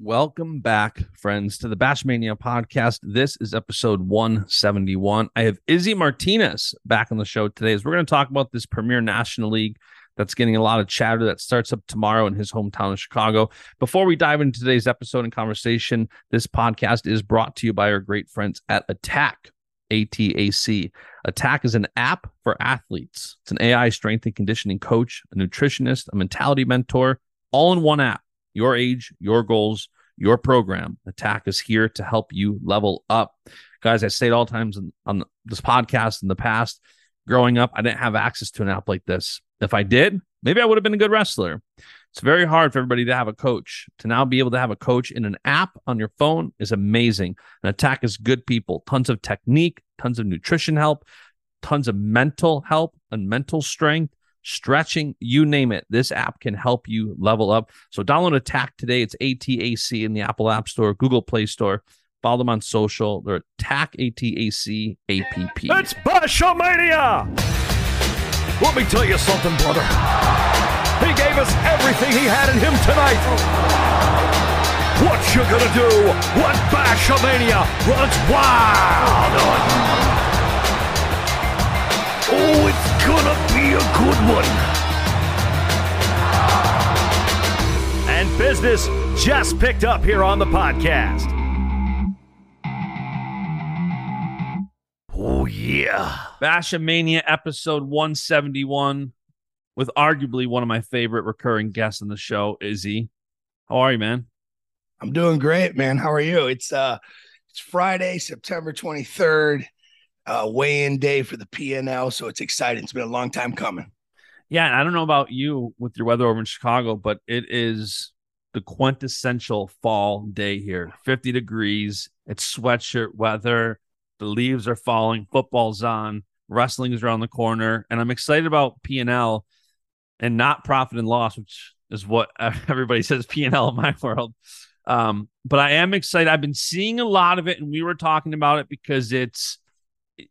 Welcome back, friends, to the Bashamania podcast. This is episode 171. I have Izzy Martinez back on the show today as we're going to talk about this Premier National League that's getting a lot of chatter that starts up tomorrow in his hometown of Chicago. Before we dive into today's episode and conversation, this podcast is brought to you by our great friends at Attack. ATAC. Attack is an app for athletes. It's an AI strength and conditioning coach, a nutritionist, a mentality mentor, all in one app. Your age, your goals, your program. Attack is here to help you level up. Guys, I say it all times on, on this podcast in the past. Growing up, I didn't have access to an app like this. If I did, maybe I would have been a good wrestler. It's very hard for everybody to have a coach. To now be able to have a coach in an app on your phone is amazing. An attack is good people, tons of technique, tons of nutrition help, tons of mental help and mental strength, stretching, you name it. This app can help you level up. So download Attack today. It's ATAC in the Apple App Store, Google Play Store. Follow them on social. They're Attack ATAC APP. It's Bashamania! Let me tell you something, brother. He gave us everything he had in him tonight. What you gonna do when Bashamania runs wild? Oh, it's gonna be a good one. And business just picked up here on the podcast. Oh, yeah. Bashamania episode 171 with arguably one of my favorite recurring guests on the show, Izzy. How are you, man? I'm doing great, man. How are you? It's uh it's Friday, September 23rd, uh weigh-in day for the PNL, so it's exciting. It's been a long time coming. Yeah, and I don't know about you with your weather over in Chicago, but it is the quintessential fall day here. 50 degrees, it's sweatshirt weather, the leaves are falling, football's on, wrestling is around the corner, and I'm excited about PNL and not profit and loss, which is what everybody says P&L in my world. Um, but I am excited. I've been seeing a lot of it, and we were talking about it because it's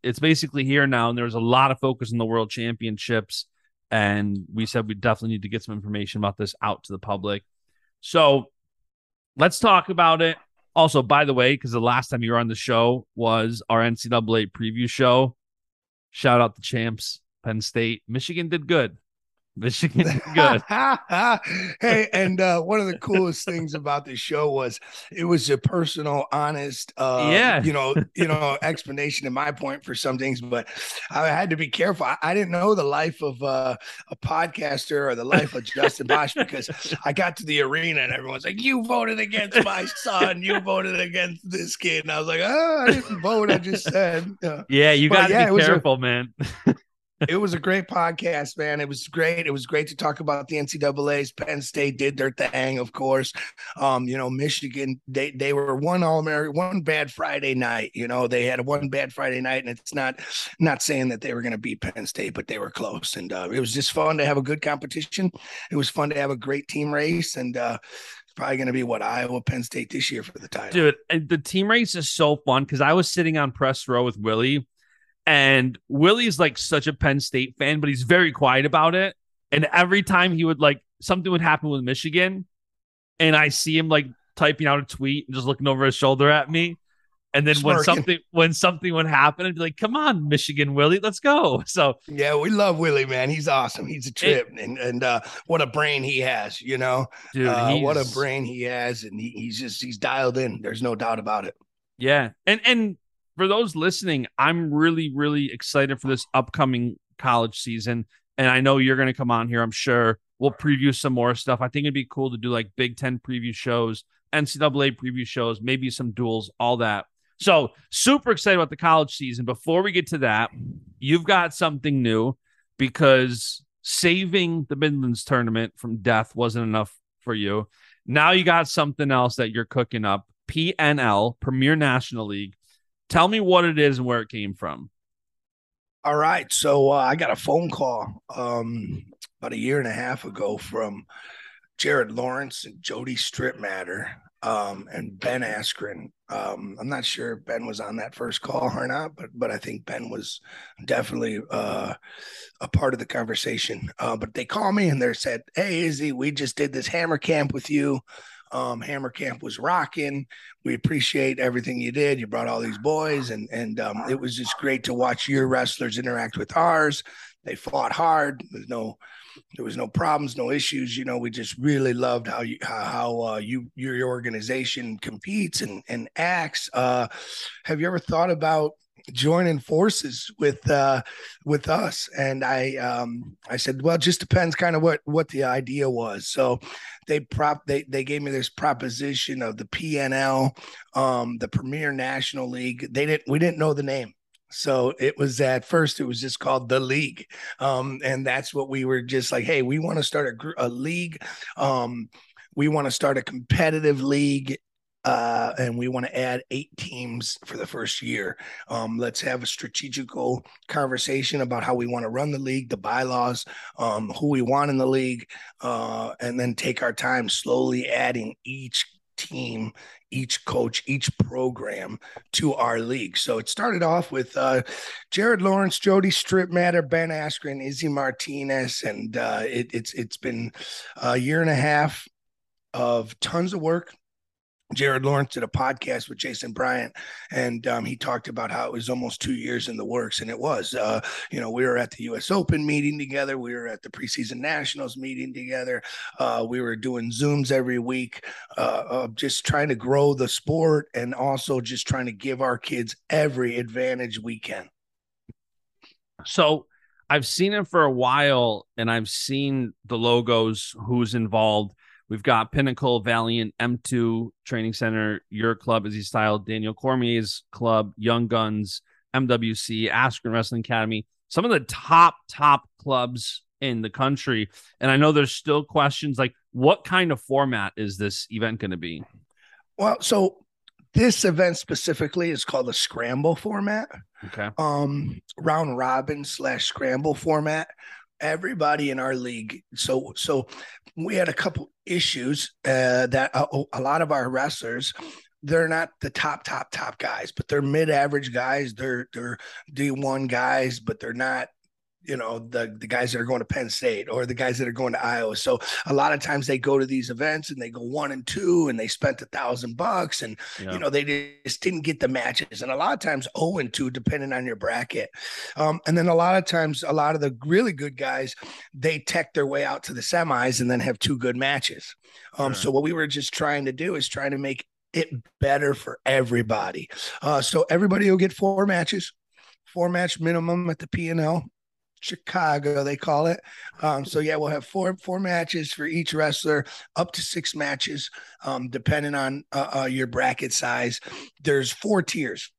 it's basically here now, and there's a lot of focus on the World Championships, and we said we definitely need to get some information about this out to the public. So let's talk about it. Also, by the way, because the last time you were on the show was our NCAA preview show. Shout out the champs, Penn State. Michigan did good. Michigan good. hey, and uh, one of the coolest things about the show was it was a personal, honest, uh, yeah, you know, you know, explanation to my point for some things. But I had to be careful. I, I didn't know the life of uh, a podcaster or the life of Justin Bosch because I got to the arena and everyone's like, "You voted against my son. You voted against this kid," and I was like, "Oh, I didn't vote. I just said." yeah, you got to yeah, be careful, a, man it was a great podcast, man. It was great. It was great to talk about the NCAA's. Penn State did their thing, of course. Um, you know, Michigan, they they were one all American, one bad Friday night. You know, they had one bad Friday night, and it's not not saying that they were going to beat Penn State, but they were close. And uh, it was just fun to have a good competition. It was fun to have a great team race, and uh, probably going to be what Iowa Penn State this year for the title. Dude, the team race is so fun because I was sitting on press row with Willie and Willie's like such a Penn State fan, but he's very quiet about it. And every time he would like something would happen with Michigan, and I see him like typing out a tweet and just looking over his shoulder at me. And then Smirking. when something when something would happen, I'd be like, "Come on, Michigan Willie, let's go!" So yeah, we love Willie, man. He's awesome. He's a trip, it, and and uh, what a brain he has. You know, dude, uh, what a brain he has, and he, he's just he's dialed in. There's no doubt about it. Yeah, and and for those listening, I'm really, really excited for this upcoming college season. And I know you're going to come on here. I'm sure we'll preview some more stuff. I think it'd be cool to do like Big Ten preview shows, NCAA preview shows, maybe some duels, all that. So super excited about the college season. Before we get to that, you've got something new because saving the Midlands tournament from death wasn't enough for you. Now you got something else that you're cooking up. PNL, Premier National League. Tell me what it is and where it came from. All right. So uh, I got a phone call um, about a year and a half ago from Jared Lawrence and Jody Strittmatter um, and Ben Askren. Um, I'm not sure if Ben was on that first call or not, but but I think Ben was definitely uh, a part of the conversation. Uh, but they called me and they said, "Hey, Izzy, we just did this hammer camp with you. Um, Hammer Camp was rocking. We appreciate everything you did. You brought all these boys, and and um, it was just great to watch your wrestlers interact with ours. They fought hard. There's no there was no problems, no issues. You know, we just really loved how you how, uh, you your organization competes and and acts. Uh, have you ever thought about joining forces with uh with us and i um i said well it just depends kind of what what the idea was so they prop they they gave me this proposition of the pnl um the premier national league they didn't we didn't know the name so it was at first, it was just called the league. Um, and that's what we were just like, hey, we want to start a, a league. Um, we want to start a competitive league uh, and we want to add eight teams for the first year. Um, let's have a strategical conversation about how we want to run the league, the bylaws, um, who we want in the league, uh, and then take our time slowly adding each team, each coach, each program to our league. So it started off with uh, Jared Lawrence, Jody Strittmatter, Ben Askren, Izzy Martinez, and uh, it, it's it's been a year and a half of tons of work, Jared Lawrence did a podcast with Jason Bryant, and um, he talked about how it was almost two years in the works, and it was. Uh, you know, we were at the U.S. Open meeting together, we were at the preseason nationals meeting together, uh, we were doing zooms every week, uh, just trying to grow the sport, and also just trying to give our kids every advantage we can. So, I've seen it for a while, and I've seen the logos, who's involved We've got Pinnacle, Valiant, M2 Training Center, your club, Izzy Style, Daniel Cormier's club, Young Guns, MWC, Askren Wrestling Academy, some of the top, top clubs in the country. And I know there's still questions like, what kind of format is this event going to be? Well, so this event specifically is called a scramble format. Okay. Um, round robin slash scramble format everybody in our league. So so we had a couple issues uh, that a, a lot of our wrestlers they're not the top top top guys but they're mid-average guys. They're they're d1 guys but they're not you know the the guys that are going to Penn State or the guys that are going to Iowa. So a lot of times they go to these events and they go one and two and they spent a thousand bucks and yeah. you know they just didn't get the matches and a lot of times zero oh and two depending on your bracket. Um, and then a lot of times a lot of the really good guys they tech their way out to the semis and then have two good matches. Um, sure. So what we were just trying to do is trying to make it better for everybody. Uh, so everybody will get four matches four match minimum at the P&L. Chicago, they call it. Um, so yeah, we'll have four four matches for each wrestler, up to six matches, um, depending on uh, uh, your bracket size. There's four tiers.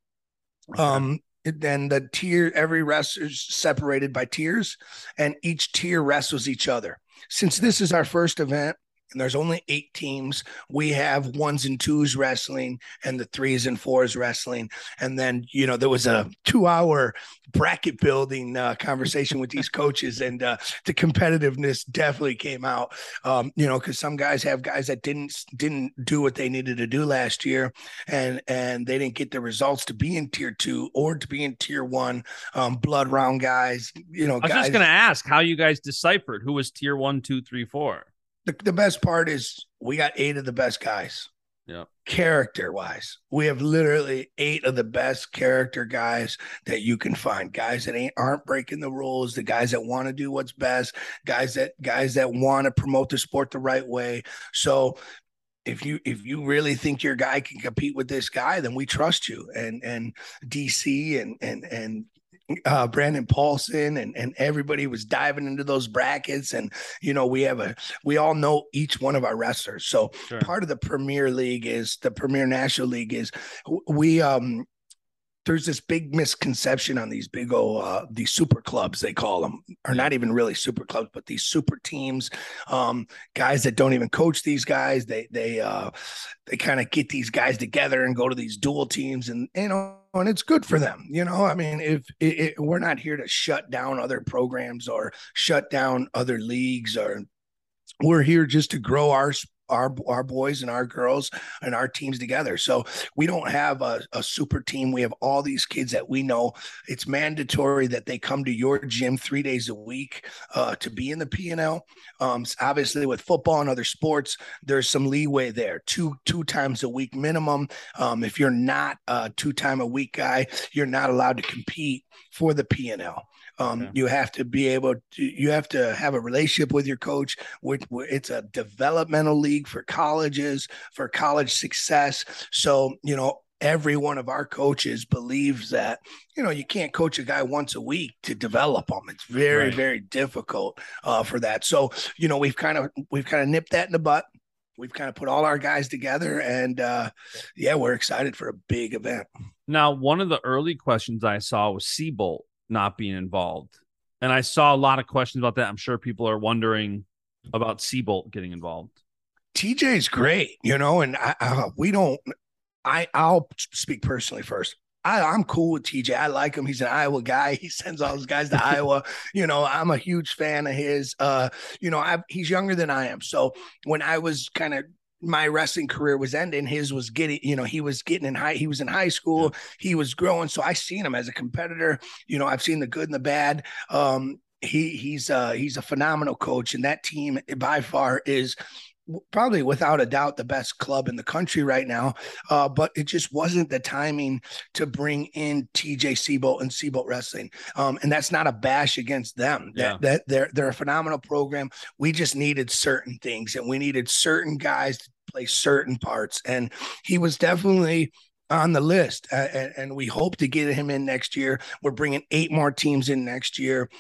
Um, then the tier, every wrestler's separated by tiers, and each tier wrestles each other. Since this is our first event, and there's only eight teams. We have ones and twos wrestling and the threes and fours wrestling. And then, you know, there was a two hour bracket building uh, conversation with these coaches, and uh, the competitiveness definitely came out. Um, you know, because some guys have guys that didn't didn't do what they needed to do last year, and and they didn't get the results to be in tier two or to be in tier one. Um, blood round guys, you know. I was guys, just going to ask how you guys deciphered who was tier one, two, three, four the, the best part is we got eight of the best guys. Yeah. Character wise, we have literally eight of the best character guys that you can find. Guys that ain't aren't breaking the rules, the guys that want to do what's best, guys that guys that want to promote the sport the right way. So if you if you really think your guy can compete with this guy, then we trust you. And and DC and and and uh, Brandon Paulson and, and everybody was diving into those brackets. And, you know, we have a, we all know each one of our wrestlers. So sure. part of the Premier League is the Premier National League is we, um, there's this big misconception on these big old uh, these super clubs they call them are not even really super clubs but these super teams um, guys that don't even coach these guys they they uh, they kind of get these guys together and go to these dual teams and you know and it's good for them you know? I mean if it, it, we're not here to shut down other programs or shut down other leagues or we're here just to grow our our our boys and our girls and our teams together. So we don't have a, a super team. We have all these kids that we know. It's mandatory that they come to your gym three days a week uh, to be in the PNL. Um, obviously, with football and other sports, there's some leeway there. Two two times a week minimum. Um, if you're not a two time a week guy, you're not allowed to compete for the PNL. Um, okay. You have to be able to, you have to have a relationship with your coach. Which it's a developmental league for colleges, for college success. So, you know, every one of our coaches believes that you know you can't coach a guy once a week to develop them it's very right. very difficult uh, for that so you know we've kind of we've kind of nipped that in the butt we've kind of put all our guys together and uh, yeah we're excited for a big event now one of the early questions i saw was Sebolt not being involved. And I saw a lot of questions about that. I'm sure people are wondering about Sebolt getting involved. TJ's great, you know, and I, I, we don't. I I'll speak personally first. I, I'm cool with TJ. I like him. He's an Iowa guy. He sends all his guys to Iowa. You know, I'm a huge fan of his. Uh, you know, I, he's younger than I am. So when I was kind of my wrestling career was ending his was getting you know he was getting in high he was in high school he was growing so i seen him as a competitor you know i've seen the good and the bad um he he's uh he's a phenomenal coach and that team by far is probably without a doubt the best club in the country right now. Uh, but it just wasn't the timing to bring in TJ Sebolt and Sebolt Wrestling. Um, and that's not a bash against them. Yeah. That, that they're they're a phenomenal program. We just needed certain things and we needed certain guys to play certain parts. And he was definitely on the list, uh, and, and, we hope to get him in next year. We're bringing eight more teams in next year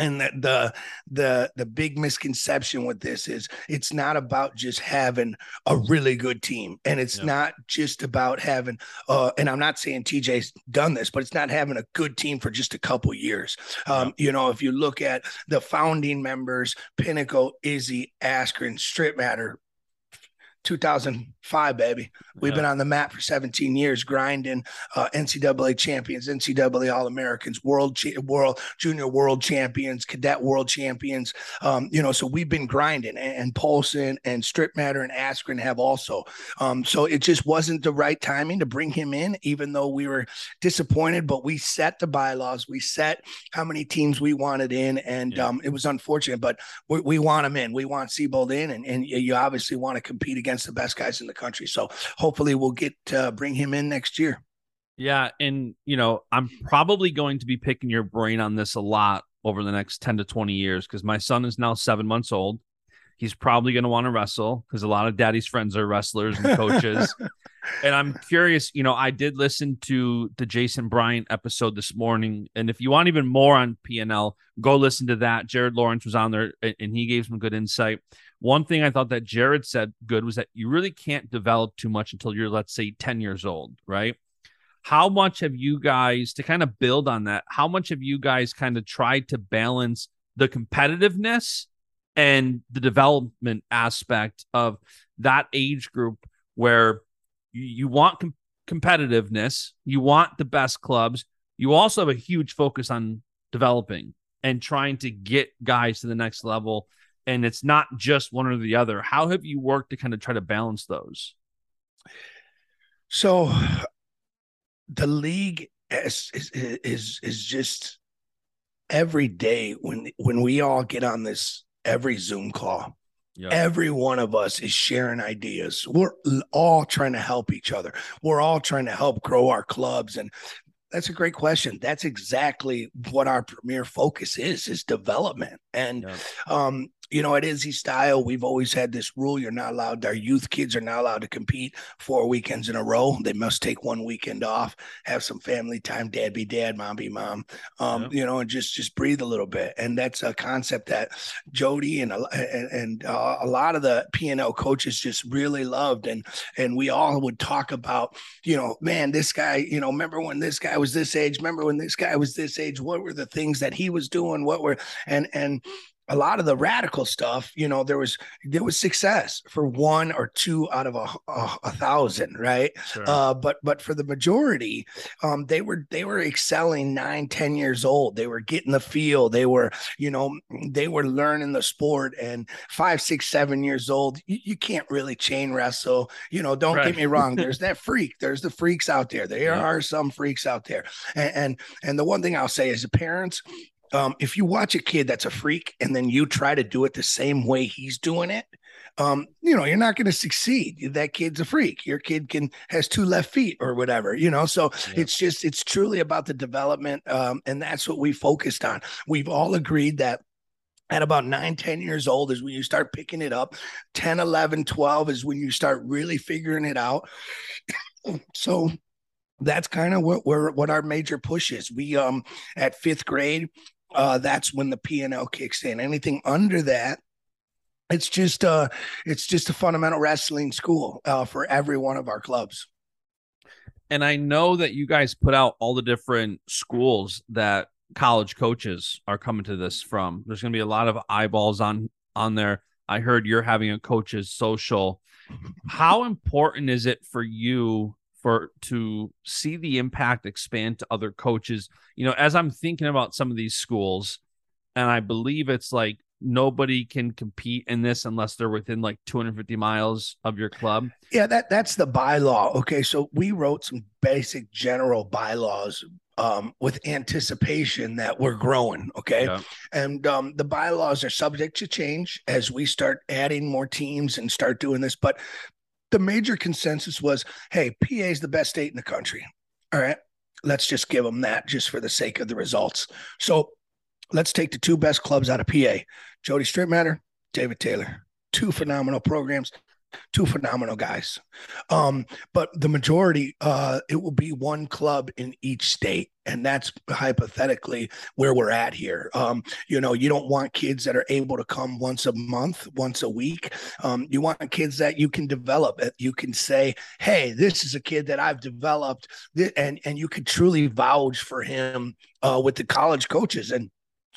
and the, the the the big misconception with this is it's not about just having a really good team and it's yeah. not just about having uh and i'm not saying tj's done this but it's not having a good team for just a couple years um yeah. you know if you look at the founding members pinnacle izzy askren Strittmatter 2005, baby. We've yeah. been on the map for 17 years, grinding uh, NCAA champions, NCAA All Americans, world, cha- world, junior world champions, cadet world champions. Um, you know, so we've been grinding, and, and Paulson and Strittmatter and Askren have also. Um, so it just wasn't the right timing to bring him in, even though we were disappointed. But we set the bylaws, we set how many teams we wanted in, and yeah. um, it was unfortunate, but we, we, want him in. We want Sebolt in, and, and you obviously want to compete against against the best guys in the country. So hopefully we'll get uh, bring him in next year. Yeah, and you know I'm probably going to be picking your brain on this a lot over the next ten to twenty years because my son is now seven months old. He's probably going to want to wrestle because a lot of daddy's friends are wrestlers and coaches. and I'm curious, you know, I did listen to the Jason Bryant episode this morning. And if you want even more on PNL, go listen to that. Jared Lawrence was on there and he gave some good insight. One thing I thought that Jared said good was that you really can't develop too much until you're, let's say, 10 years old, right? How much have you guys, to kind of build on that, how much have you guys kind of tried to balance the competitiveness and the development aspect of that age group where you, want com- competitiveness, you want the best clubs, you also have a huge focus on developing and trying to get guys to the next level and it's not just one or the other. How have you worked to kind of try to balance those? So the league is is is, is just every day when when we all get on this every Zoom call. Yep. Every one of us is sharing ideas. We're all trying to help each other. We're all trying to help grow our clubs and that's a great question. That's exactly what our premier focus is: is development. And yeah. um, you know, at Izzy Style, we've always had this rule: you're not allowed. Our youth kids are not allowed to compete four weekends in a row. They must take one weekend off, have some family time. Dad be dad, mom be mom. Um, yeah. You know, and just just breathe a little bit. And that's a concept that Jody and and, and uh, a lot of the PNL coaches just really loved. And and we all would talk about, you know, man, this guy. You know, remember when this guy was this age? Remember when this guy was this age? What were the things that he was doing? What were and and a lot of the radical stuff, you know, there was there was success for one or two out of a, a, a thousand, right? Sure. Uh, but but for the majority, um, they were they were excelling nine, ten years old. They were getting the feel. They were, you know, they were learning the sport. And five, six, seven years old, you, you can't really chain wrestle. You know, don't right. get me wrong. There's that freak. There's the freaks out there. There yeah. are some freaks out there. And, and and the one thing I'll say is the parents, um, if you watch a kid that's a freak and then you try to do it the same way he's doing it, um, you know, you're not going to succeed. That kid's a freak. Your kid can has two left feet or whatever, you know. So yeah. it's just it's truly about the development, um, and that's what we focused on. We've all agreed that at about 9 10 years old is when you start picking it up 10 11 12 is when you start really figuring it out so that's kind of what we're what our major push is we um at fifth grade uh, that's when the P&L kicks in. Anything under that, it's just uh it's just a fundamental wrestling school uh, for every one of our clubs. And I know that you guys put out all the different schools that college coaches are coming to this from. There's going to be a lot of eyeballs on on there. I heard you're having a coaches social. How important is it for you for to see the impact expand to other coaches. You know, as I'm thinking about some of these schools, and I believe it's like nobody can compete in this unless they're within like 250 miles of your club. Yeah, that that's the bylaw. Okay, so we wrote some basic general bylaws um, with anticipation that we're growing. Okay. Yeah. And um, the bylaws are subject to change as we start adding more teams and start doing this. But the major consensus was hey, PA is the best state in the country. All right. Let's just give them that just for the sake of the results. So let's take the two best clubs out of PA Jody Strittmatter, David Taylor. Two phenomenal programs two phenomenal guys. Um, but the majority, uh, it will be one club in each state. And that's hypothetically where we're at here. Um, you know, you don't want kids that are able to come once a month, once a week. Um, you want kids that you can develop. You can say, "Hey, this is a kid that I've developed," and and you could truly vouch for him uh, with the college coaches. And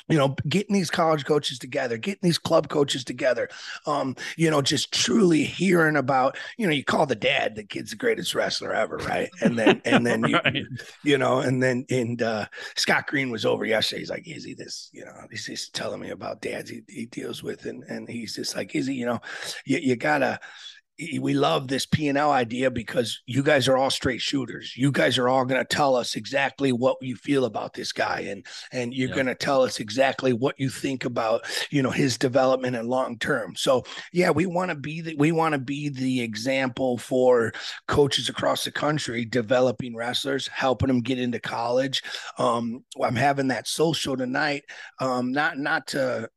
you know getting these college coaches together getting these club coaches together um you know just truly hearing about you know you call the dad the kid's the greatest wrestler ever right? And then and then right. you, you know and then and uh scott green was over yesterday. He's like is he this you know? He's just telling me about dads he, he deals with and and he's just like is he you know you, you gotta we love this P&L idea because you guys are all straight shooters. You guys are all going to tell us exactly what you feel about this guy and and you're going to tell us exactly what you think about, you know, his development and long term. So, yeah, we want to be the we want to be the example for coaches across the country developing wrestlers, helping them get into college. Um, I'm having that social tonight um, not not to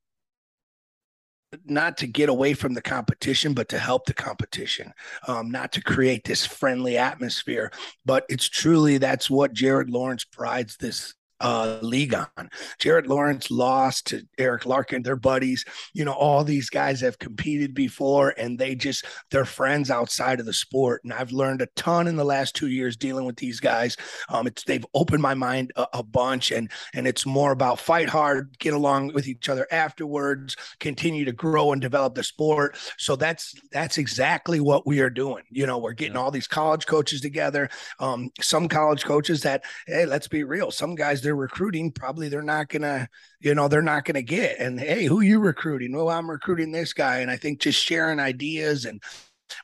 not to get away from the competition, but to help the competition, um, not to create this friendly atmosphere. But it's truly that's what Jared Lawrence prides this uh, league on. Jared Lawrence lost to Eric Larkin, their buddies. You know, all these guys have competed before and they just, they're friends outside of the sport. And I've learned a ton in the last two years dealing with these guys. Um, it's, they've opened my mind a, a bunch and, and it's more about fight hard, get along with each other afterwards, continue to grow and develop the sport. So that's, that's exactly what we are doing. You know, we're getting yeah. all these college coaches together. Um, some college coaches that, hey, let's be real. Some guys, they're recruiting, probably they're not gonna, you know, they're not gonna get. And hey, who you recruiting? Well, I'm recruiting this guy. And I think just sharing ideas and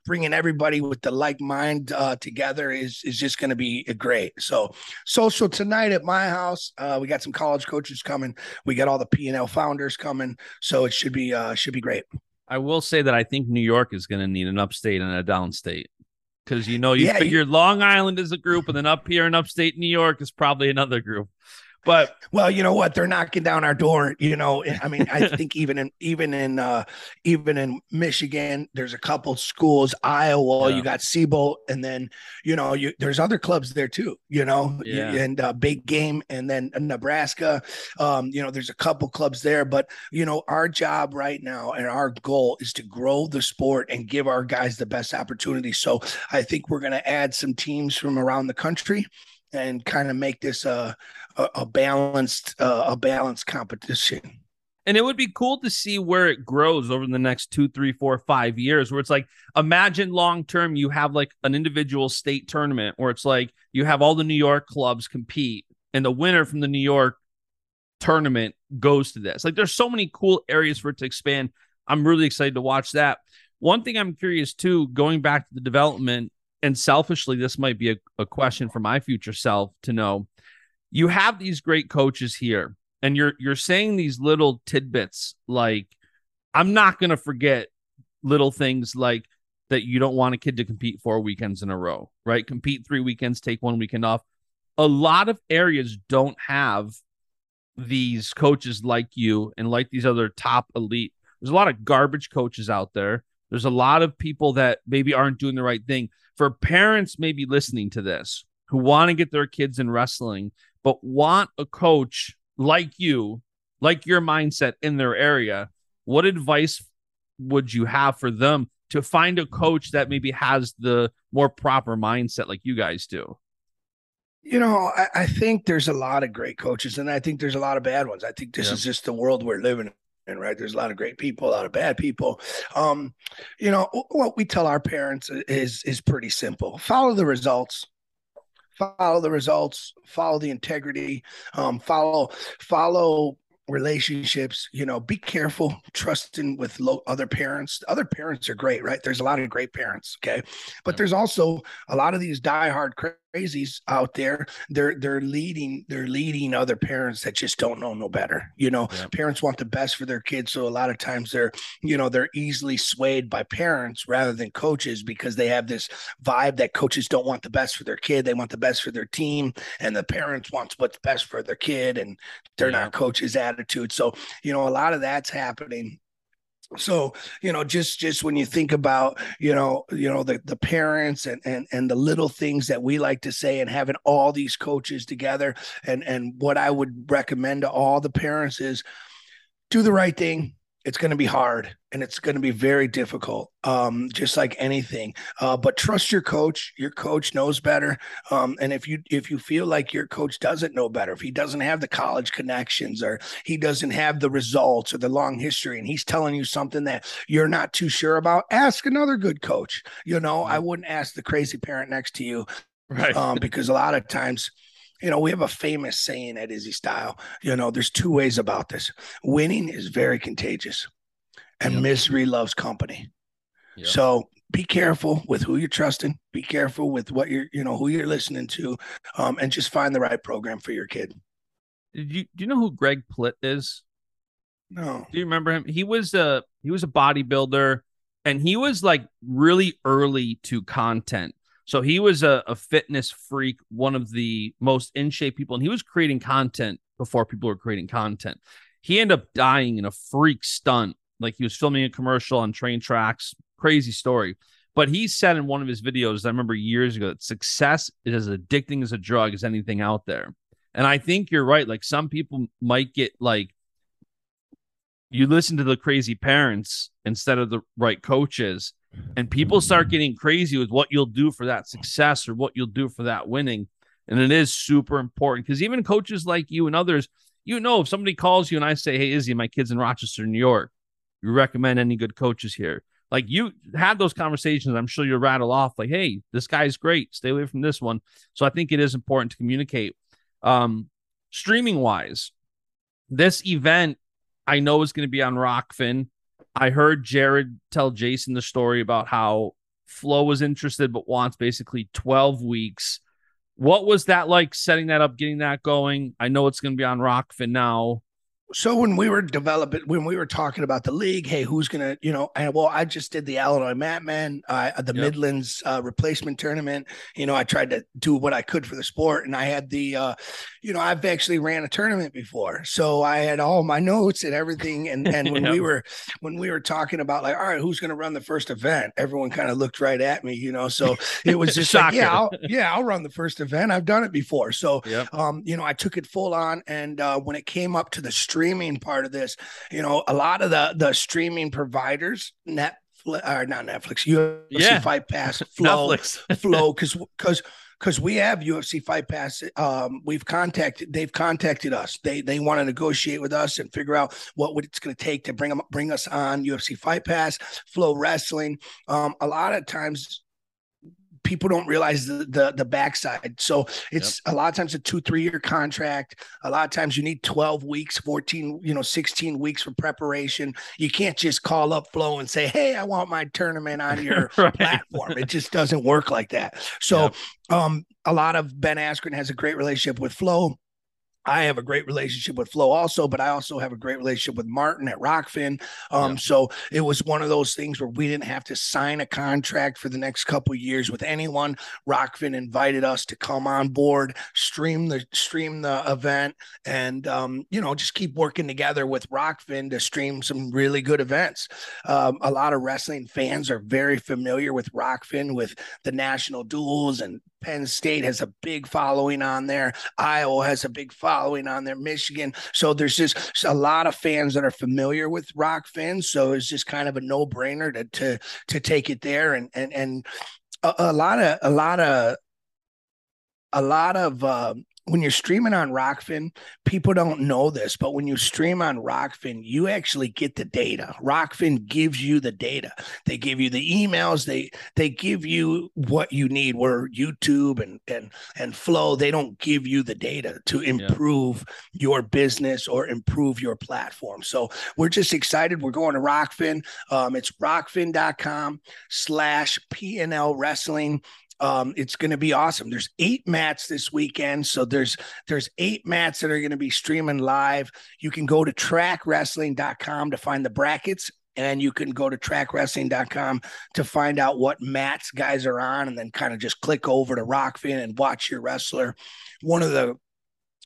bringing everybody with the like mind uh, together is is just going to be great. So social tonight at my house. Uh, we got some college coaches coming. We got all the P and L founders coming. So it should be uh, should be great. I will say that I think New York is going to need an upstate and a downstate because you know you yeah, figured you, Long Island is a group, and then up here in upstate New York is probably another group. But well, you know what? They're knocking down our door. You know, I mean, I think even in even in uh even in Michigan, there's a couple schools. Iowa, yeah. you got Sebolt, and then you know, you there's other clubs there too. You know, yeah. and uh, big game, and then Nebraska. Um, you know, there's a couple clubs there, but you know, our job right now and our goal is to grow the sport and give our guys the best opportunity. So I think we're going to add some teams from around the country and kind of make this a a, a balanced uh, a balanced competition. And it would be cool to see where it grows over the next two, three, four, five years. Where it's like, imagine long term, you have like an individual state tournament where it's like you have all the New York clubs compete, and the winner from the New York tournament goes to this. Like, there's so many cool areas for it to expand. I'm really excited to watch that. One thing I'm curious too, going back to the development, and selfishly, this might be a, a question for my future self to know. You have these great coaches here and you're you're saying these little tidbits like i'm not going to forget little things like that you don't want a kid to compete four weekends in a row right? Compete three weekends take one weekend off. A lot of areas don't have these coaches like you and like these other top elite. There's a lot of garbage coaches out there there's a lot of people that maybe aren't doing the right thing for parents maybe listening to this who want to get their kids in wrestling but want a coach like you, like your mindset in their area, what advice would you have for them to find a coach that maybe has the more proper mindset like you guys do? You know, I, I think there's a lot of great coaches, and I think there's a lot of bad ones. I think this yeah. is just the world we're living in right there's a lot of great people a lot of bad people. Um you know what we tell our parents is is pretty simple. Follow the results. Follow the results, follow the integrity, um, follow follow relationships. You know be careful trusting with lo- other parents. Other parents are great right? There's a lot of great parents okay? But there's also a lot of these diehard crazies out there they're they're leading they're leading other parents that just don't know no better you know yeah. parents want the best for their kids so a lot of times they're you know they're easily swayed by parents rather than coaches because they have this vibe that coaches don't want the best for their kid they want the best for their team and the parents wants what's best for their kid and they're yeah. not coaches attitude so you know a lot of that's happening so you know just just when you think about you know you know the the parents and and and the little things that we like to say and having all these coaches together and and what i would recommend to all the parents is do the right thing it's going to be hard and it's going to be very difficult um, just like anything uh, but trust your coach. Your coach knows better um, and if you if you feel like your coach doesn't know better if he doesn't have the college connections or he doesn't have the results or the long history and he's telling you something that you're not too sure about ask another good coach. You know i wouldn't ask the crazy parent next to you right. um, because a lot of times you know, we have a famous saying at Izzy Style. You know, there's two ways about this. Winning is very contagious, and yep. misery loves company. Yep. So be careful with who you're trusting. Be careful with what you're, you know, who you're listening to, um, and just find the right program for your kid. Did you do you know who Greg Plitt is? No. Do you remember him? He was a he was a bodybuilder, and he was like really early to content. So he was a, a fitness freak, one of the most in shape people, and he was creating content before people were creating content. He ended up dying in a freak stunt. Like he was filming a commercial on train tracks. Crazy story. But he said in one of his videos, I remember years ago, that success is as addicting as a drug as anything out there. And I think you're right. Like some people might get like, you listen to the crazy parents instead of the right coaches and people start getting crazy with what you'll do for that success or what you'll do for that winning. And it is super important because even coaches like you and others you know if somebody calls you and i say hey izzy my kid's in rochester new york. You recommend any good coaches here? Like you had those conversations i'm sure you'll rattle off like hey this guy's great. Stay away from this one. So i think it is important to communicate. Um streaming wise this event i know is going to be on Rokfin I heard Jared tell Jason the story about how Flo was interested but wants basically 12 weeks. What was that like setting that up, getting that going? I know it's going to be on Rokfin now so when we were developing, when we were talking about the league, hey, who's gonna, you know, and well, I just did the Illinois Matman, uh, the yep. Midlands uh, replacement tournament. You know, I tried to do what I could for the sport, and I had the, uh, you know, I've actually ran a tournament before, so I had all my notes and everything. And and when we were when we were talking about like, all right, who's gonna run the first event? Everyone kind of looked right at me, you know. So it was just like, yeah, I'll, yeah, I'll run the first event. I've done it before, so yep. um, you know, I took it full on, and uh, when it came up to the streaming part of this. You know, a lot of the the streaming providers, Netflix or not Netflix, UFC yeah. Fight Pass, Flow, Flow, because because because we have UFC Fight Pass. Um, we've contacted, they've contacted us. They they want to negotiate with us and figure out what would it's going to take to bring them bring us on UFC Fight Pass, Flow Wrestling. Um, a lot of times people don't realize the the, the backside. So it's yep. a lot of times a two three year contract. A lot of times you need twelve weeks, fourteen, you know, sixteen weeks for preparation. You can't just call up Flow and say, "Hey, I want my tournament on your right. platform." It just doesn't work like that. So, yep. um, a lot of Ben Askren has a great relationship with Flow. I have a great relationship with Flow also, but I also have a great relationship with Martin at Rokfin. Um, yeah. So it was one of those things where we didn't have to sign a contract for the next couple years with anyone. Rokfin invited us to come on board, stream the stream the event, and um, you know just keep working together with Rokfin to stream some really good events. Um, a lot of wrestling fans are very familiar with Rokfin with the national duels and Penn State has a big following on there. Iowa has a big following on there. Michigan. So there's just a lot of fans that are familiar with Rokfin. So it's just kind of a no brainer to, to, to take it there. And, and, and a, a lot of, a lot of, a lot of, uh, when you're streaming on Rokfin, people don't know this, but when you stream on Rokfin, you actually get the data. Rokfin gives you the data. They give you the emails. They they give you what you need. Where YouTube and and and Flow, they don't give you the data to improve yeah. your business or improve your platform. So we're just excited. We're going to Rokfin. Um, it's rokfin.com slash PNL wrestling um, it's going to be awesome. There's eight mats this weekend, so there's there's eight mats that are going to be streaming live. You can go to trackwrestling.com to find the brackets, and you can go to trackwrestling.com to find out what mats guys are on, and then kind of just click over to Rokfin and watch your wrestler. One of the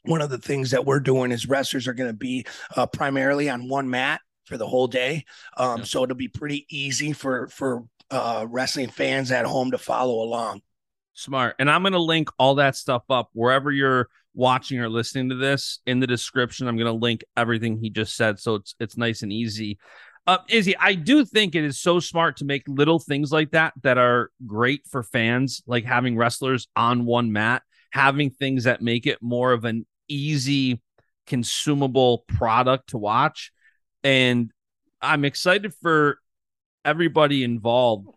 one of the things that we're doing is wrestlers are going to be uh, primarily on one mat for the whole day. Um, yeah. So it'll be pretty easy for for uh, wrestling fans at home to follow along. Smart. And I'm going to link all that stuff up wherever you're watching or listening to this in the description. I'm going to link everything he just said. So it's, it's nice and easy. Uh, Izzy, I do think it is so smart to make little things like that that are great for fans, like having wrestlers on one mat, having things that make it more of an easy, consumable product to watch. And I'm excited for everybody involved.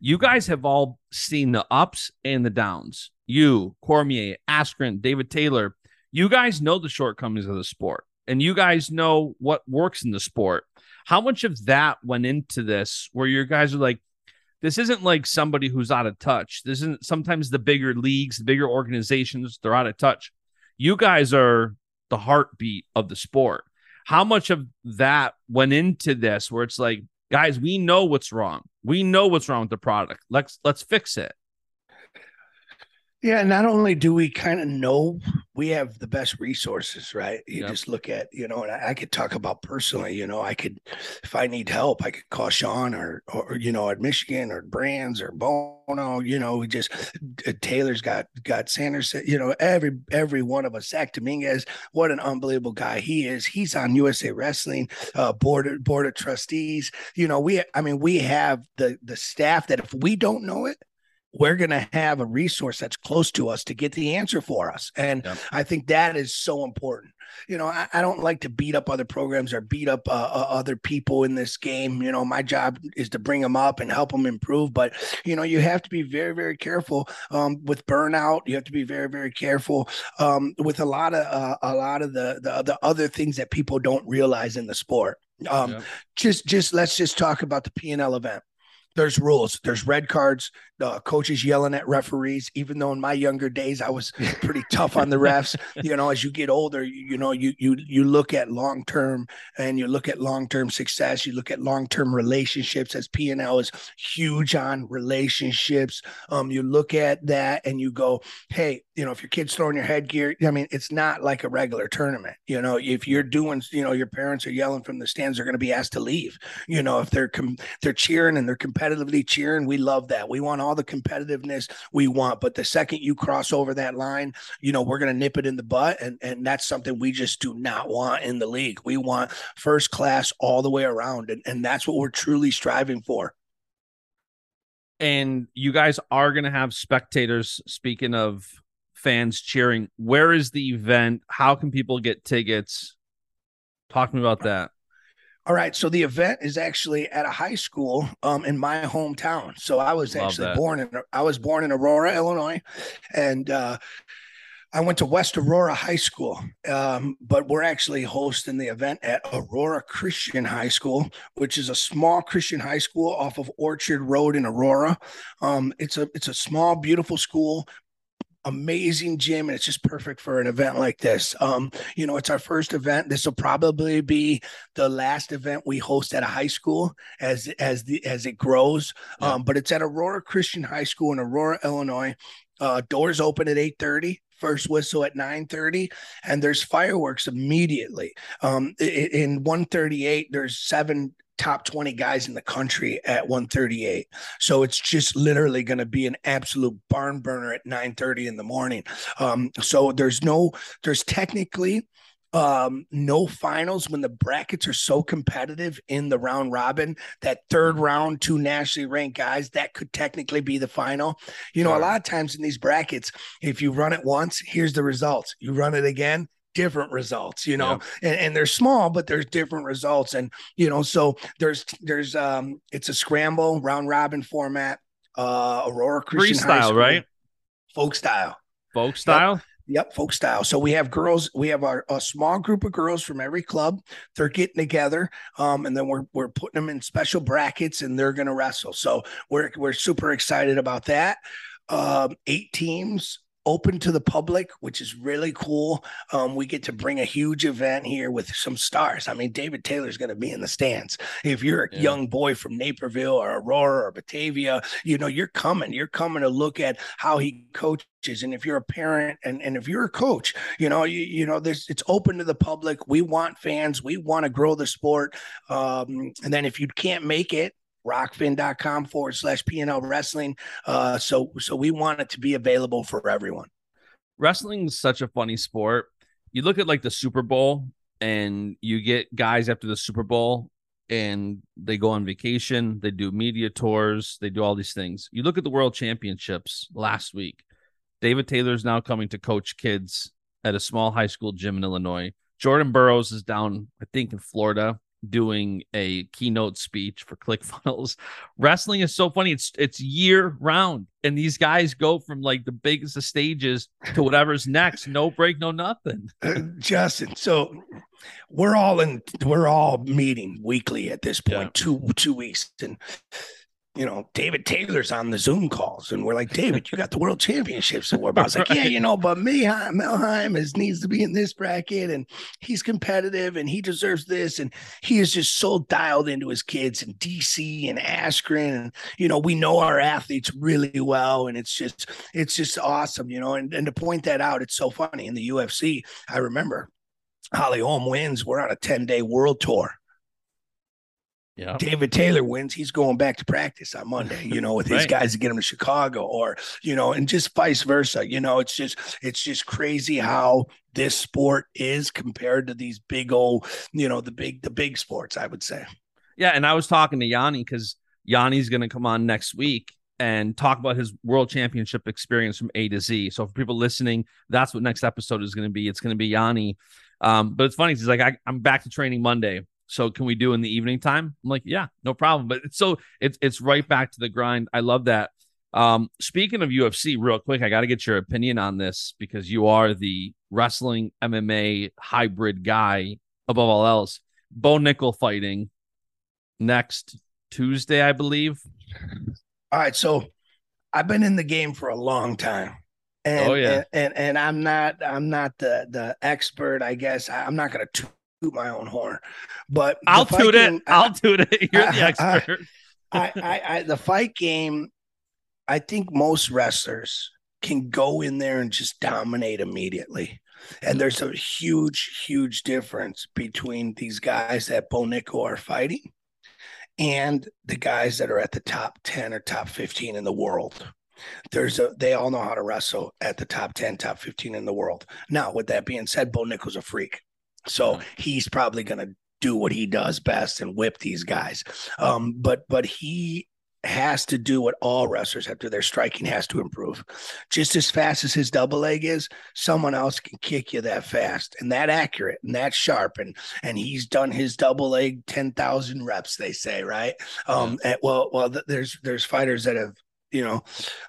You guys have all seen the ups and the downs. You, Cormier, Askren, David Taylor, you guys know the shortcomings of the sport and you guys know what works in the sport. How much of that went into this where your guys are like, this isn't like somebody who's out of touch. This isn't sometimes the bigger leagues, the bigger organizations, they're out of touch. You guys are the heartbeat of the sport. How much of that went into this where it's like, guys, we know what's wrong. We know what's wrong with the product. Let's let's fix it. Yeah, not only do we kind of know we have the best resources, right? You yep. just look at, you know, and I, I, could talk about personally, you know, I could, if I need help, I could call Sean or, or, you know, at Michigan or Brands or Bono, you know, we just, uh, Taylor's got, got Sanders, you know, every, every one of us, Zach Dominguez, what an unbelievable guy he is. He's on USA Wrestling, uh, board, board of trustees. You know, we, I mean, we have the, the staff that if we don't know it, we're going to have a resource that's close to us to get the answer for us. And. I think that is so important. You know, I, I, don't like to beat up other programs or beat up uh, uh, other people in this game. You know, my job is to bring them up and help them improve. But, you know, you have to be very, very careful um, with burnout. You have to be very, very careful um, with a lot of uh, a lot of the, the, the other things that people don't realize in the sport. Um. Just, just let's just talk about the P and L event there's rules. There's red cards. Uh, coaches yelling at referees. Even though in my younger days I was pretty tough on the refs. You know, as you get older, you, you know, you you you look at long term and you look at long term success. You look at long term relationships. As P and L is huge on relationships. Um, you look at that and you go, hey, you know, if your kid's throwing your headgear, I mean, it's not like a regular tournament. You know, if you're doing, you know, your parents are yelling from the stands, they're going to be asked to leave. You know, if they're com- they're cheering and they're competitively cheering, we love that. We want all the competitiveness we want, but the second you cross over that line, you know, we're going to nip it in the butt, and and that's something we just do not want in the league. We want first class all the way around, and and that's what we're truly striving for. and you guys are going to have spectators. Speaking of fans cheering, where is the event? How can people get tickets? Talk to me about that. All right, so the event is actually at a high school um, in my hometown. So I was Love actually that. born in I was born in Aurora, Illinois, and uh, I went to West Aurora High School. Um, but we're actually hosting the event at Aurora Christian High School, which is a small Christian high school off of Orchard Road in Aurora. Um, it's a it's a small, beautiful school. Amazing gym, and it's just perfect for an event like this. Um, you know, it's our first event. This will probably be the last event we host at a high school as as the as it grows. Yeah. Um, but it's at Aurora Christian High School in Aurora, Illinois. Uh, doors open at eight thirty. First whistle at nine thirty, and there's fireworks immediately. Um, in one thirty eight, there's seven top 20 guys in the country at 138 so it's just literally going to be an absolute barn burner at 9:30 in the morning. Um so there's no there's technically um no finals when the brackets are so competitive in the round robin that third round two nationally ranked guys that could technically be the final. You know a lot of times in these brackets if you run it once here's the results. You run it again different results you know and, and they're small but there's different results and you know so there's there's um it's a scramble round robin format uh aurora christian Freestyle, right? folk style Folk style. Yep, folk style. So we have girls. We have our, a small group of girls from every club. They're getting together, um, and then we're we're putting them in special brackets, and they're going to wrestle. So we're we're super excited about that. Um, eight teams open to the public, which is really cool. Um, we get to bring a huge event here with some stars. I mean, David Taylor's going to be in the stands. If you're a Yeah. young boy from Naperville or Aurora or Batavia, you know you're coming. You're coming to look at how he coaches, and if you're a parent and and if you're a coach, you know you you know this it's open to the public. We want fans. We want to grow the sport. Um, and then if you can't make it. Rokfin.com forward slash PNL wrestling. Uh, so so we want it to be available for everyone. wrestling is such a funny sport. You look at like the Super Bowl and you get guys after the Super Bowl and they go on vacation, they do media tours, they do all these things. You look at the World Championships last week. David Taylor is now coming to coach kids at a small high school gym in Illinois. Jordan Burroughs is down, I think, in Florida doing a keynote speech for ClickFunnels. Wrestling is so funny. It's it's year round, and these guys go from like the biggest of stages to whatever's next. No break, no nothing. Uh, Justin, so we're all in we're all meeting weekly at this point, two two weeks. And you know, David Taylor's on the Zoom calls, and we're like, David, you got the world championships. And we're about like, yeah, you know, but me, Melheim is needs to be in this bracket, and he's competitive and he deserves this. And he is just so dialed into his kids and DC and Askren. And you know, we know our athletes really well, and it's just it's just awesome, you know. And, and to point that out, it's so funny. In the UFC, I remember Holly Holm wins. We're on a 10 day world tour. Yeah. David Taylor wins. He's going back to practice on Monday, you know, with his Right. guys to get him to Chicago or, you know, and just vice versa. You know, it's just, it's just crazy how this sport is compared to these big old, you know, the big, the big sports, I would say. Yeah, and I was talking to Yianni because Yianni's going to come on next week and talk about his world championship experience from A to Z. So for people listening, that's what next episode is going to be. It's going to be Yianni. Um, but it's funny. Because he's like, I, I'm back to training Monday. So can we do in the evening time? I'm like, yeah, no problem. But it's so it's it's right back to the grind. I love that. Um, speaking of UFC, real quick, I got to get your opinion on this because you are the wrestling MMA hybrid guy above all else. Bo Nickal fighting next Tuesday, I believe. All right. So I've been in the game for a long time. And, Oh, yeah. and, and and I'm not I'm not the the expert, I guess. I'm not gonna toot my own horn, but I'll toot game- it. I'll toot it. You're the I- I- expert. I, I, I the fight game, I think most wrestlers can go in there and just dominate immediately. And there's a huge, huge difference between these guys that Bo Nickal are fighting and the guys that are at the top 10 or top 15 in the world. There's a they all know how to wrestle at the top 10, top 15 in the world. Now, with that being said, Bo Nickal's a freak. So he's probably gonna do what he does best and whip these guys. Um, but but he has to do what all wrestlers have to. Their striking has to improve. Just as fast as his double leg is, someone else can kick you that fast and that accurate and that sharp. And and he's done his double leg ten thousand reps. They say right. Um. And, well, well, there's there's fighters that have you know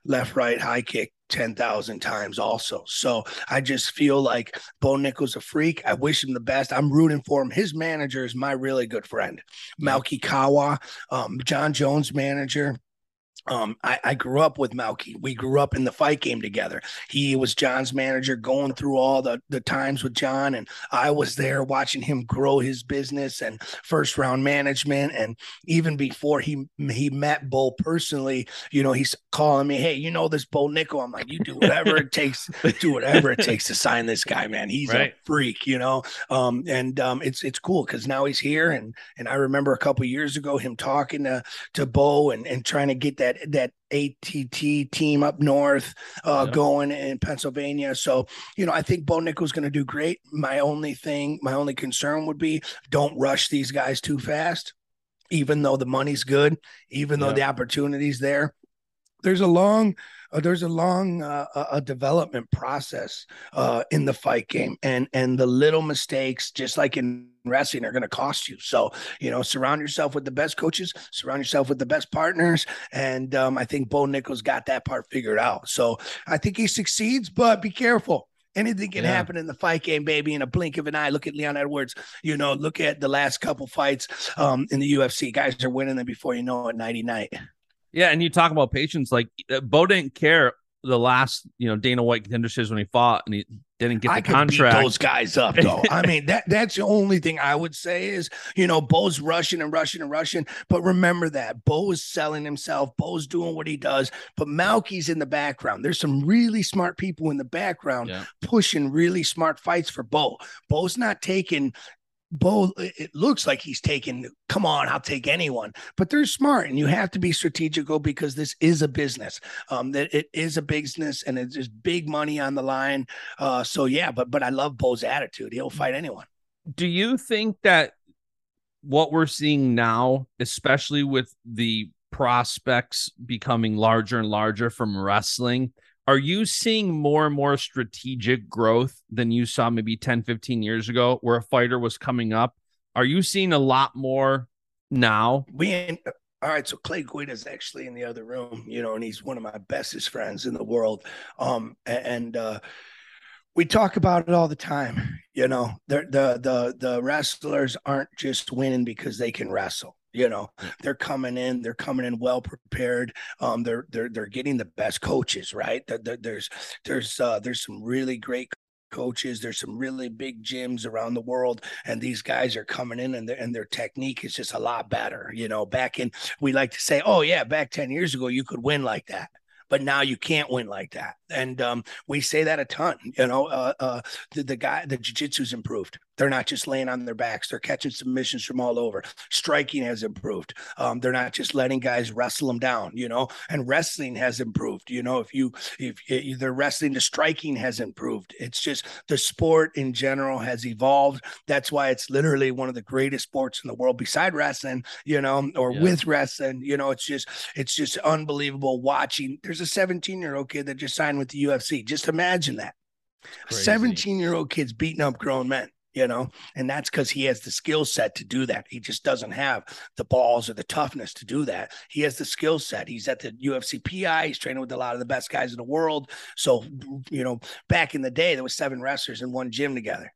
left right high kick 10,000 times also. So I just feel like Bo Nickal's a freak. I wish him the best. I'm rooting for him. His manager is my really good friend, Malki Kawa, um, Jon Jones' manager. Um, I, I, grew up with Malki. We grew up in the fight game together. He was Jon's manager, going through all the the times with Jon, and I was there watching him grow his business and first round management. And even before he he met Bo personally, you know, he's calling me, "Hey, you know this Bo Nickal?" I'm like, "You do whatever it takes, do whatever it takes to sign this guy, man. He's right. a freak, you know." Um, and um, it's it's cool because now he's here, and and I remember a couple years ago him talking to to Bo and and trying to get that that ATT team up north uh, yeah. going in Pennsylvania. So, you know, I think Bo Nickal's going to do great. My only thing, my only concern would be don't rush these guys too fast, even though the money's good, even though the opportunity's there. There's a long uh, there's a long uh, a development process uh, in the fight game, and and the little mistakes, just like in wrestling, are going to cost you. So you know, surround yourself with the best coaches, surround yourself with the best partners, and um, I think Bo Nickal's got that part figured out. So I think he succeeds, but be careful. Anything can yeah. happen in the fight game, baby, in a blink of an eye. Look at Leon Edwards. You know, look at the last couple fights um, in the UFC. Guys are winning them before you know it, nighty night. Yeah, and you talk about patience. Like uh, Bo didn't care the last, you know, Dana White contender series when he fought and he didn't get the I contract. those guys up though. I mean, that that's the only thing I would say is, you know, Bo's rushing and rushing and rushing. But remember that Bo is selling himself. Bo's doing what he does. But Malki's in the background. There's some really smart people in the background yeah. pushing really smart fights for Bo. Bo's not taking Bo, it looks like he's taking, come on, I'll take anyone. But they're smart and you have to be strategical because this is a business. Um, that it is a business and it's just big money on the line. Uh, so yeah, but but I love Bo's attitude. He'll fight anyone. Do you think that what we're seeing now, especially with the prospects becoming larger and larger from wrestling, are you seeing more and more strategic growth than you saw maybe 10 15 years ago where a fighter was coming up? Are you seeing a lot more now? We ain't all right so clay guida is actually in the other room you know and he's one of my bestest friends in the world. Um and uh we talk about it all the time you know. The the the the wrestlers aren't just winning because they can wrestle you know, they're coming in, they're coming in well prepared. Um, they're they're they're getting the best coaches, right? there's there's uh, there's some really great coaches. There's some really big gyms around the world, and these guys are coming in, and their and their technique is just a lot better. You know, back in we like to say, oh yeah, back ten years ago you could win like that but now you can't win like that. And um, we say that a ton. You know, uh, uh, the, the guy, the jiu-jitsu's improved. They're not just laying on their backs. They're catching submissions from all over. Striking has improved. Um, they're not just letting guys wrestle them down, you know, and wrestling has improved. You know, if you, if, if they're wrestling, the striking has improved. It's just the sport in general has evolved. That's why it's literally one of the greatest sports in the world beside wrestling, you know, or yeah. with wrestling, you know, it's just, it's just unbelievable watching. There's a 17 year old kid that just signed with the UFC. Just imagine that. a 17 year old kid's beating up grown men you know, and that's because he has the skill set to do that. He just doesn't have the balls or the toughness to do that. He has the skill set. He's at the UFC PI. He's training with a lot of the best guys in the world. So, you know, back in the day, there was seven wrestlers in one gym together.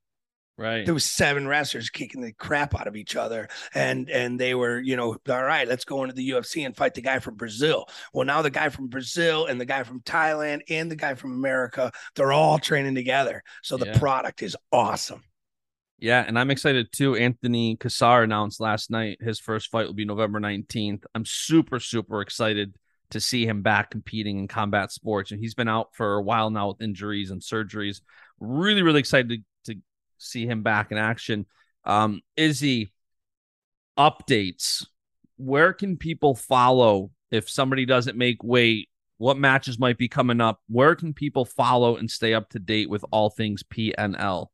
Right. There was seven wrestlers kicking the crap out of each other. And and they were, you know, all right, let's go into the UFC and fight the guy from Brazil. Well, now the guy from Brazil and the guy from Thailand and the guy from America, they're all training together. So the yeah. product is awesome. Yeah, and I'm excited too. Anthony Cassar announced last night his first fight will be November 19th. I'm super, super excited to see him back competing in combat sports. And he's been out for a while now with injuries and surgeries. Really, really excited to, to see him back in action. Um, Izzy, updates. Where can people follow if somebody doesn't make weight? What matches might be coming up? Where can people follow and stay up to date with all things PNL?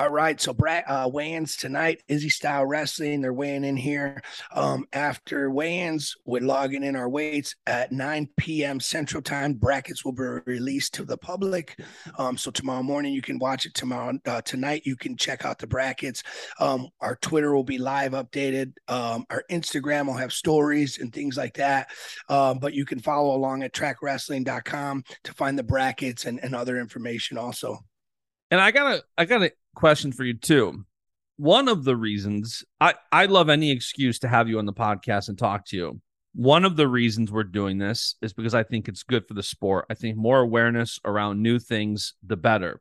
All right, so Brad uh, weigh-ins tonight. Izzy Style Wrestling. They're weighing in here. Um, after weigh-ins, we're logging in our weights at 9 p.m. Central Time. Brackets will be released to the public. Um, so tomorrow morning you can watch it. Tomorrow uh, tonight you can check out the brackets. Um, our Twitter will be live updated. Um, our Instagram will have stories and things like that. Um, but you can follow along at trackwrestling.com to find the brackets and, and other information also. And I got a I got a question for you too. One of the reasons I I love any excuse to have you on the podcast and talk to you. One of the reasons we're doing this is because I think it's good for the sport. I think more awareness around new things, the better.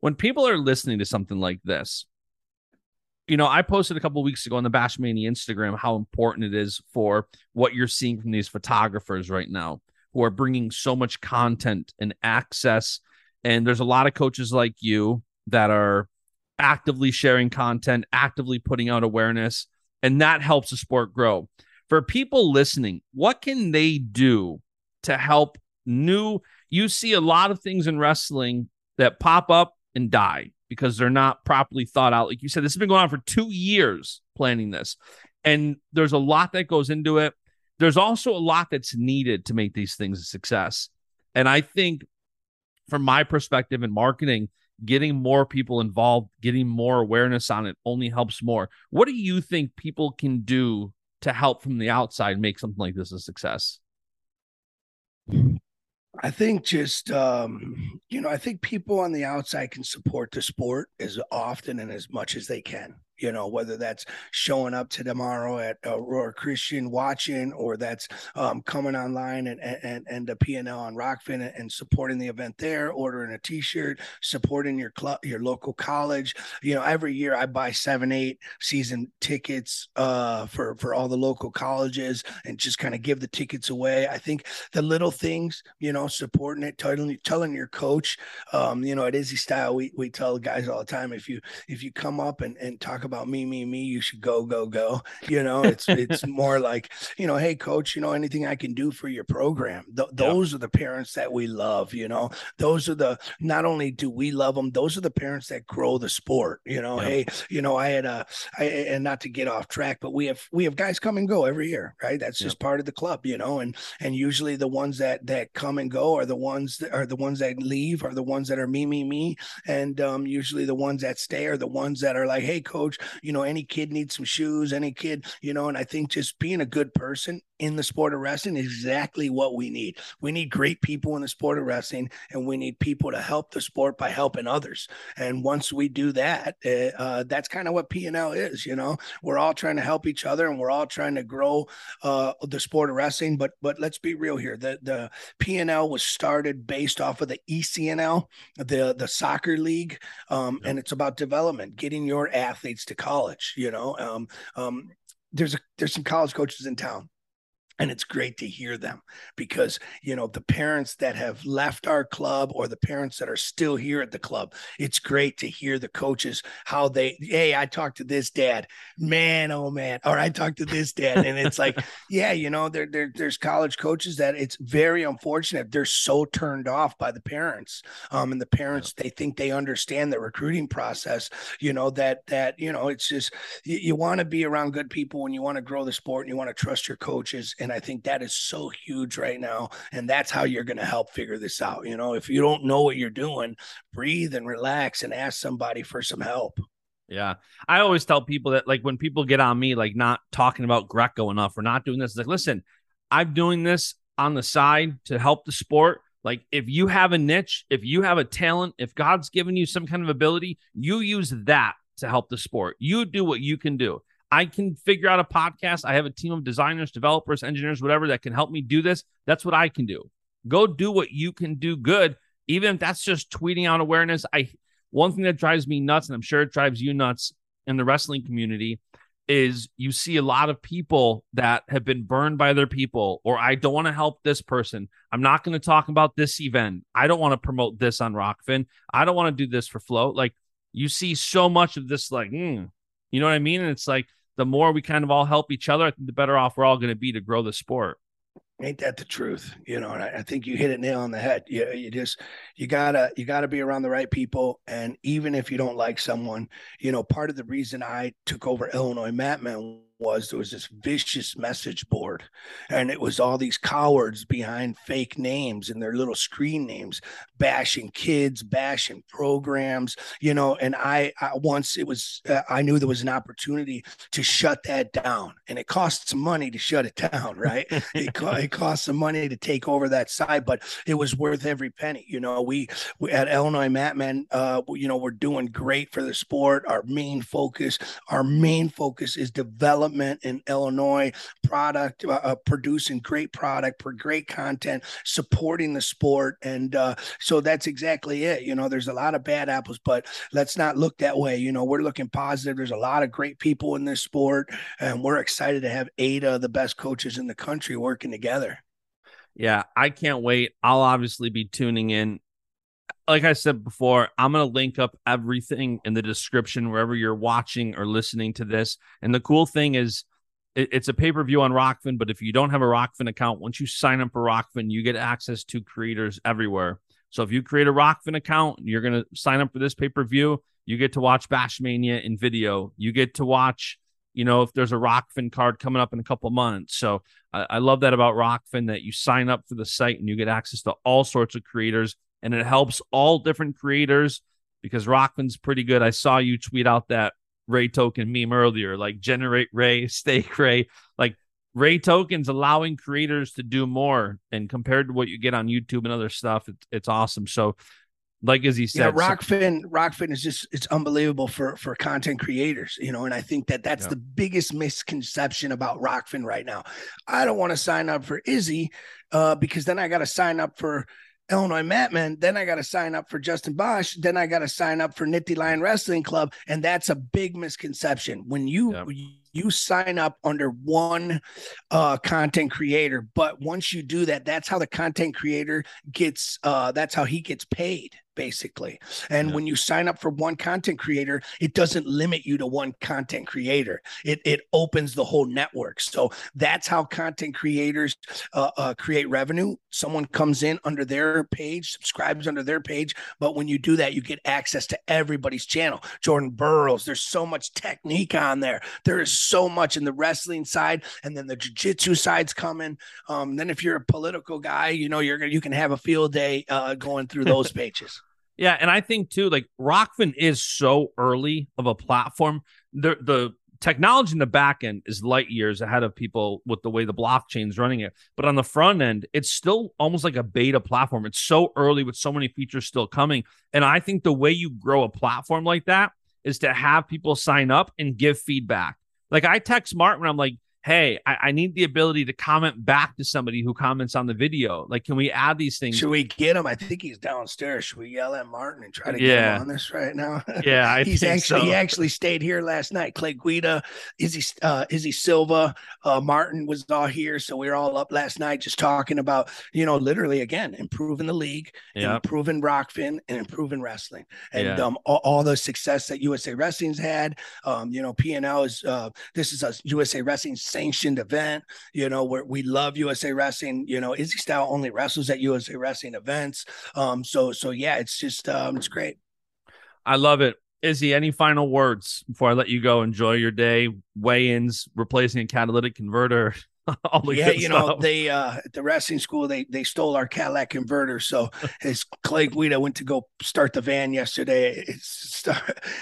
When people are listening to something like this, you know, I posted a couple weeks ago on the Bashamania Instagram how important it is for what you're seeing from these photographers right now who are bringing so much content and access and there's a lot of coaches like you that are actively sharing content, actively putting out awareness, and that helps the sport grow. For people listening, what can they do to help new? You see a lot of things in wrestling that pop up and die because they're not properly thought out. Like you said, this has been going on for two years planning this, and there's a lot that goes into it. There's also a lot that's needed to make these things a success. And I think from my perspective in marketing, getting more people involved, getting more awareness on it only helps more. What do you think people can do to help from the outside make something like this a success? I think just um, you know, I think people on the outside can support the sport as often and as much as they can you know, whether that's showing up to tomorrow at Aurora Christian watching, or that's um, coming online and and and the PNL on Rokfin and supporting the event there, ordering a T-shirt, supporting your club, your local college. You know, every year I buy seven, eight season tickets uh, for for all the local colleges and just kind of give the tickets away. I think the little things, you know, supporting it, telling telling your coach, um, you know, at Izzy Style, we we tell guys all the time if you if you come up and and talk about me, me, me. You should go, go, go. You know, it's it's more like, you know, hey, coach, you know, anything I can do for your program. Th- those yeah. are the parents that we love. You know, those are the not only do we love them, those are the parents that grow the sport. You know, yeah. hey, you know, I had a, I, and not to get off track, but we have we have guys come and go every year, right? That's just part of the club, you know, and and usually the ones that that come and go are the ones that are the ones that leave are the ones that are me, me, me, and um, usually the ones that stay are the ones that are like, hey, coach, you know, any kid needs some shoes, any kid, you know, and I think just being a good person in the sport of wrestling is exactly what we need. We need great people in the sport of wrestling, and we need people to help the sport by helping others. And once we do that, uh, uh that's kind of what P&L is. You know, we're all trying to help each other, and we're all trying to grow uh, the sport of wrestling. But but let's be real here. The the P&L was started based off of the ECNL, the the soccer league, um, and it's about development, getting your athletes to college. You know, um, um, there's a, there's some college coaches in town and it's great to hear them because you know the parents that have left our club or the parents that are still here at the club it's great to hear the coaches how they hey i talked to this dad. Man oh man or i talked to this dad. And it's like yeah you know there, there there's college coaches that it's very unfortunate they're so turned off by the parents um and the parents they think they understand the recruiting process you know that that you know it's just you, you want to be around good people and you want to grow the sport and you want to trust your coaches and and I think that is so huge right now. And that's how you're going to help figure this out. You know, if you don't know what you're doing, breathe and relax and ask somebody for some help. Yeah. I always tell people that, like, when people get on me, like, not talking about Greco enough or not doing this, like, listen, I'm doing this on the side to help the sport. Like, if you have a niche, if you have a talent, if God's given you some kind of ability, you use that to help the sport. You do what you can do. I can figure out a podcast. I have a team of designers, developers, engineers, whatever that can help me do this. That's what I can do. Go do what you can do good, even if that's just tweeting out awareness. I one thing that drives me nuts, and I'm sure it drives you nuts in the wrestling community, is you see a lot of people that have been burned by their people, or I don't want to help this person. I'm not going to talk about this event. I don't want to promote this on Rokfin. I don't want to do this for Flow. Like you see so much of this, like, mm, you know what I mean? And it's like the more we kind of all help each other, I think the better off we're all going to be to grow the sport. Ain't that the truth? You know, and I, I, think you hit it nail on the head. You, you just you gotta you gotta be around the right people. And even if you don't like someone, you know, part of the reason I took over Illinois Matman was there was this vicious message board and it was all these cowards behind fake names and their little screen names bashing kids bashing programs you know and i, I once it was uh, i knew there was an opportunity to shut that down and it costs money to shut it down right? It, co- it cost some money to take over that side but it was worth every penny you know? We, we at illinois matman uh you know we're doing great for the sport. Our main focus our main focus is development development in Illinois, product, uh, uh, producing great product, for great content, supporting the sport. And uh, so that's exactly it. You know, there's a lot of bad apples, but let's not look that way. You know, we're looking positive. There's a lot of great people in this sport, and we're excited to have eight of the best coaches in the country working together. Yeah, I can't wait. I'll obviously be tuning in like I said before, I'm going to link up everything in the description wherever you're watching or listening to this. And the cool thing is, it, it's a pay per view on Rokfin, but if you don't have a Rokfin account, once you sign up for Rokfin, you get access to creators everywhere. So if you create a Rokfin account, you're going to sign up for this pay per view. You get to watch Bashamania in video. You get to watch, you know, if there's a Rokfin card coming up in a couple months. So I, I love that about Rokfin that you sign up for the site and you get access to all sorts of creators and it helps all different creators because Rokfin's pretty good. I saw you tweet out that RAE token meme earlier, like generate RAE, stake RAE, like RAE tokens allowing creators to do more. And compared to what you get on YouTube and other stuff, it's, it's awesome. So, like as he said, yeah, Rokfin, Rokfin is just it's unbelievable for for content creators, you know. And I think that that's yeah. the biggest misconception about Rokfin right now. I don't want to sign up for Izzy uh, because then I got to sign up for Illinois Matman, then I got to sign up for Justin Basch, then I got to sign up for Nittany Lion Wrestling Club, and that's a big misconception. When you yep. you sign up under one uh, content creator, but once you do that, that's how the content creator gets. Uh, that's how he gets paid basically. And yeah. when you sign up for one content creator, it doesn't limit you to one content creator. It it opens the whole network. So that's how content creators uh, uh, create revenue. Someone comes in under their page, subscribes under their page, but when you do that, you get access to everybody's channel. Jordan Burroughs, there's so much technique on there. There is so much in the wrestling side, and then the jiu-jitsu side's coming. Um, then if you're a political guy, you know you're you can have a field day uh, going through those pages. Yeah, and I think too, like Rokfin is so early of a platform. The the technology in the back end is light years ahead of people with the way the blockchain's running it. But on the front end, it's still almost like a beta platform. It's so early with so many features still coming. And I think the way you grow a platform like that is to have people sign up and give feedback. Like I text Martin, I'm like, hey, I, I, need the ability to comment back to somebody who comments on the video. Like, can we add these things? Should we get him? I think he's downstairs. Should we yell at Martin and try to yeah. get him on this right now? Yeah, I he's actually so. he actually stayed here last night. Clay Guida, Izzy uh, Izzy Silva, uh, Martin was all here, so we were all up last night just talking about you know literally again improving the league, yep. improving Rokfin, and improving wrestling, and yeah. um, all, all, the success that USA Wrestling's had. Um, you know, PNL is uh, this is a USA Wrestling sanctioned event, you know, where we love USA Wrestling. You know, Izzy Style only wrestles at USA Wrestling events. Um, so so yeah, it's just um, it's great. I love it. Izzy, any final words before I let you go? Enjoy your day. Weigh-ins, replacing a catalytic converter. all yeah, you know, they uh at the wrestling school they they stole our Cadillac converter. So his Clay Guida went to go start the van yesterday. It's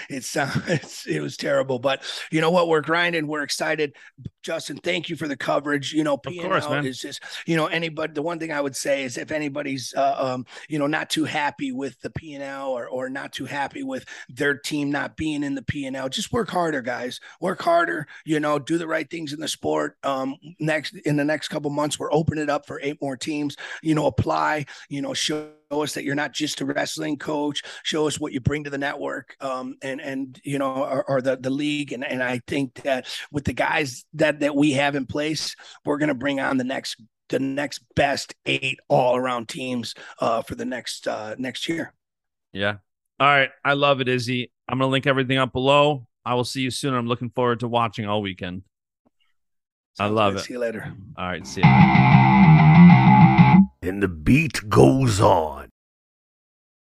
it's, uh, it's it was terrible. But you know what? We're grinding. We're excited. Justin, thank you for the coverage. You know, P and L is just you know anybody. The one thing I would say is if anybody's uh, um you know not too happy with the P and L or or not too happy with their team not being in the P and L, just work harder, guys. Work harder. You know, do the right things in the sport. Um, next next in the next couple months we're opening it up for eight more teams. You know apply you know show us that you're not just a wrestling coach. Show us what you bring to the network um, and and you know or, or, the the league. And and i think that with the guys that that we have in place we're going to bring on the next the next best eight all around teams uh, for the next uh, next year. Yeah. All right. I love it izzy. I'm going to link everything up below. I will see you soon. I'm looking forward to watching all weekend so I love it. See you later. All right. See you. And the beat goes on.